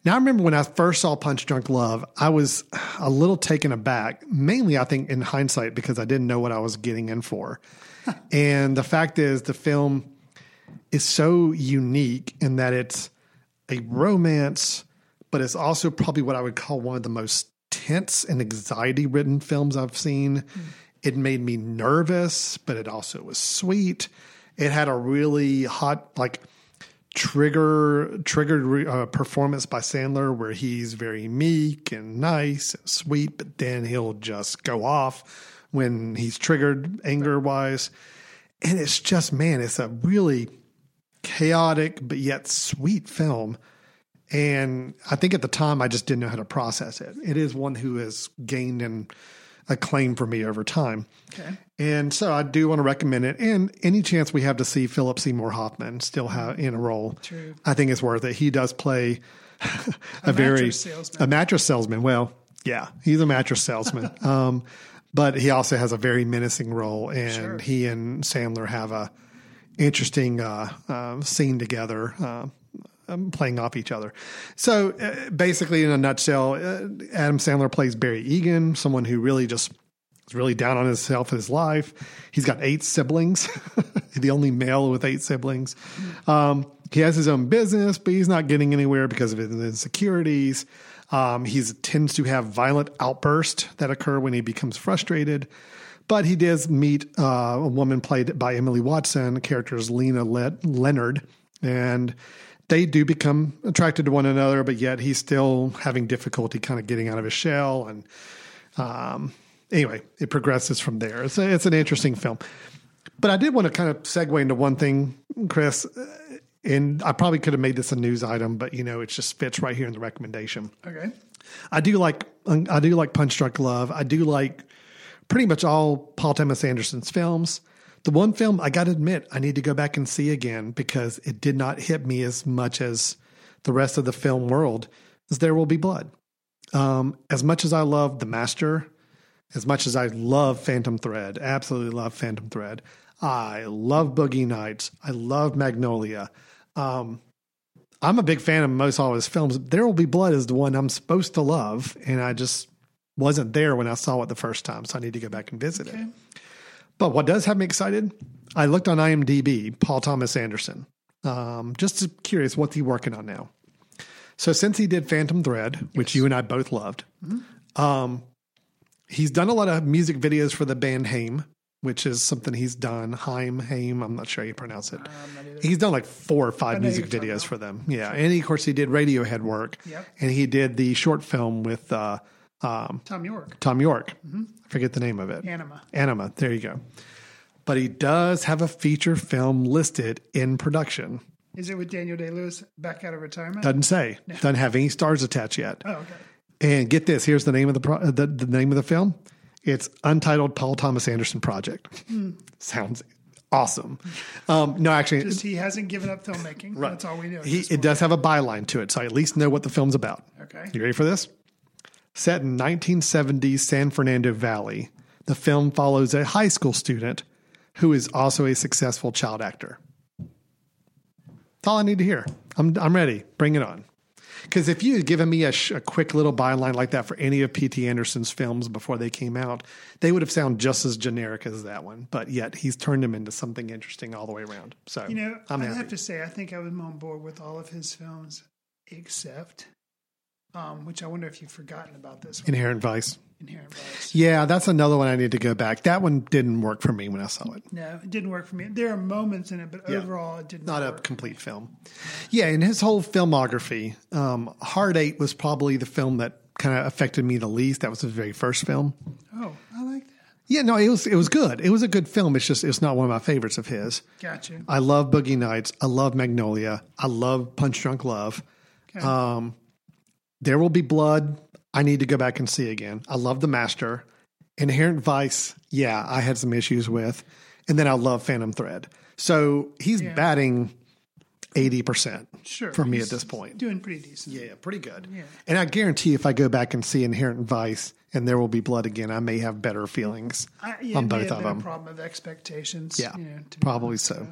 Now, I remember when I first saw Punch Drunk Love, I was a little taken aback, mainly, I think, in hindsight, because I didn't know what I was getting in for. and the fact is, the film is so unique in that it's a romance, but it's also probably what I would call one of the most tense and anxiety ridden films I've seen. Hmm. It made me nervous, but it also was sweet. It had a really hot, like, trigger triggered uh, performance by Sandler where he's very meek and nice and sweet, but then he'll just go off when he's triggered anger wise. And it's just man, it's a really chaotic but yet sweet film. And I think at the time I just didn't know how to process it. It is one who has gained in claim for me over time. Okay. And so I do want to recommend it. And any chance we have to see Philip Seymour Hoffman still have in a role, True. I think it's worth it. He does play a, very mattress salesman. a mattress salesman. Well, yeah, he's a mattress salesman. um, but he also has a very menacing role, and Sure. he and Sandler have a interesting uh, uh, scene together. Uh, um, playing off each other. So uh, basically, in a nutshell, uh, Adam Sandler plays Barry Egan, someone who really just is really down on himself, his life. He's got eight siblings, the only male with eight siblings. Um, he has his own business, but he's not getting anywhere because of his insecurities. Um, he tends to have violent outbursts that occur when he becomes frustrated. But he does meet uh, a woman played by Emily Watson, character is Lena Le- Leonard, and they do become attracted to one another, but yet he's still having difficulty kind of getting out of his shell. And um, anyway, it progresses from there. It's a, it's an interesting film. But I did want to kind of segue into one thing, Chris. uh, And I probably could have made this a news item, but you know, it just fits right here in the recommendation. Okay. I do like I do like Punch Drunk Love. I do like pretty much all Paul Thomas Anderson's films. The one film I got to admit I need to go back and see again because it did not hit me as much as the rest of the film world is There Will Be Blood. Um, as much as I love The Master, as much as I love Phantom Thread, absolutely love Phantom Thread. I love Boogie Nights. I love Magnolia. Um, I'm a big fan of most all his films. There Will Be Blood is the one I'm supposed to love, and I just wasn't there when I saw it the first time, so I need to go back and visit it. But what does have me excited? I looked on IMDb, Paul Thomas Anderson. Um, just curious, what's he working on now? So since he did Phantom Thread, which you and I both loved, um, he's done a lot of music videos for the band Haim, which is something he's done. Haim, Haim, I'm not sure how you pronounce it. he's done like four or five music who you're talking videos for them. Yeah. And he, of course, he did Radiohead work. Yep. And he did the short film with uh, um, Thom Yorke. Thom Yorke. I forget the name of it. Anima. Anima. There you go. But he does have a feature film listed in production. Is it with Daniel Day Lewis back out of retirement? Doesn't say. Doesn't have any stars attached yet. Oh, okay. And get this: here's the name of the pro- the, the name of the film. It's Untitled Paul Thomas Anderson Project. Sounds awesome. Um, no, actually, Just he hasn't given up filmmaking. That's all we know. he, it does have a byline to it, so I at least know what the film's about. Okay. You ready for this? Set in 1970s San Fernando Valley, the film follows a high school student who is also a successful child actor. That's all I need to hear. I'm, I'm ready. Bring it on. Because if you had given me a, sh- a quick little byline like that for any of P.T. Anderson's films before they came out, they would have sounded just as generic as that one. But yet he's turned them into something interesting all the way around. So You know, I'm I have to say, I think I was on board with all of his films, except, um, which I wonder if you've forgotten about this one. Inherent Vice. Inherent Vice. Yeah, that's another one I need to go back. That one didn't work for me when I saw it. No, it didn't work for me. There are moments in it, but Yeah. overall, it didn't. Not a work. complete film. Yeah, in his whole filmography, um, Hard Eight was probably the film that kind of affected me the least. That was his very first film. Oh, I like that. Yeah, no, it was it was good. It was a good film. It's just it's not one of my favorites of his. Gotcha. I love Boogie Nights. I love Magnolia. I love Punch Drunk Love. Okay. Um, there will be blood. I need to go back and see again. I love The Master. Inherent Vice. Yeah, I had some issues with, and then I love Phantom Thread. So he's Yeah. batting eighty percent Sure. for me at this point. Doing pretty decent. Yeah, pretty good. Yeah. And I guarantee if I go back and see Inherent Vice and There Will Be Blood again, I may have better feelings I, yeah, on both of them. A problem of expectations. Yeah, you know, probably so.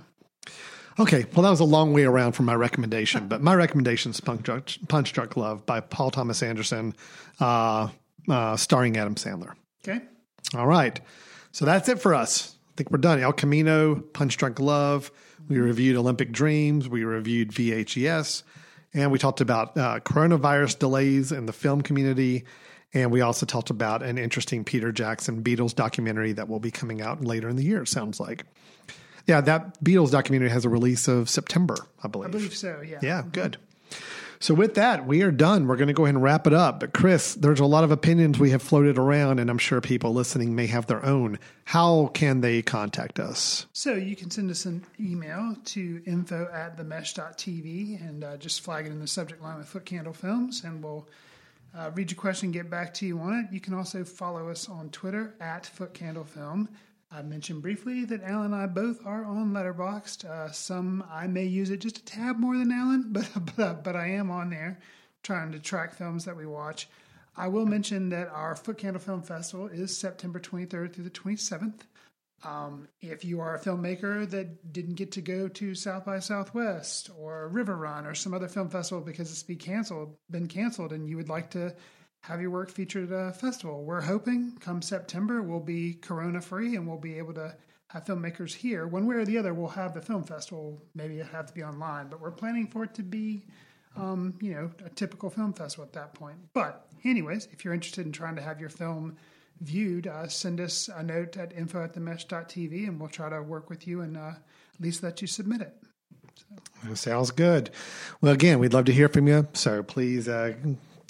Okay, well, that was a long way around from my recommendation, but my recommendation is Punch Drunk, Punch Drunk Love by Paul Thomas Anderson, uh, uh, starring Adam Sandler. Okay. All right, so that's it for us. I think we're done. El Camino, Punch Drunk Love. We reviewed Olympic Dreams. We reviewed VHYes, and we talked about uh, coronavirus delays in the film community. And we also talked about an interesting Peter Jackson Beatles documentary that will be coming out later in the year. It sounds like. Yeah, that Beatles documentary has a release of September, I believe. I believe so. Yeah. Yeah, good. So with that, we are done. We're going to go ahead and wrap it up. But Chris, there's a lot of opinions we have floated around, and I'm sure people listening may have their own. How can they contact us? So you can send us an email to info at themesh.tv and uh, just flag it in the subject line with Footcandle Films, and we'll uh, read your question and get back to you on it. You can also follow us on Twitter at Footcandle Film. I mentioned briefly that Alan and I both are on Letterboxd. Uh, some I may use it just a tad more than Alan, but but, but I am on there trying to track films that we watch. I will mention that our Footcandle Film Festival is September 23rd through the 27th. Um, if you are a filmmaker that didn't get to go to South by Southwest or River Run or some other film festival because it's been canceled, been canceled, and you would like to have your work featured at a festival, we're hoping come September we'll be corona free and we'll be able to have filmmakers here. One way or the other, we'll have the film festival. Maybe it have to be online, but we're planning for it to be, um, you know, a typical film festival at that point. But anyways, if you're interested in trying to have your film viewed, uh, send us a note at info at themesh.tv and we'll try to work with you and uh, at least let you submit it. Sounds good. Well, again, we'd love to hear from you. So please uh,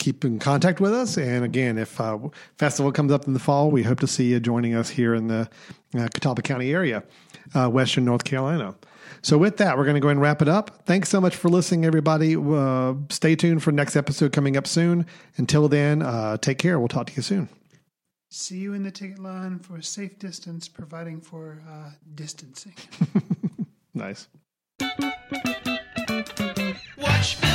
keep in contact with us. And again, if uh, festival comes up in the fall, we hope to see you joining us here in the uh, Catawba County area, uh, Western North Carolina. So with that, we're going to go ahead and wrap it up. Thanks so much for listening, everybody. Uh, stay tuned for next episode coming up soon. Until then, uh, take care. We'll talk to you soon. See you in the ticket line for a safe distance, providing for uh, distancing. nice. Watch films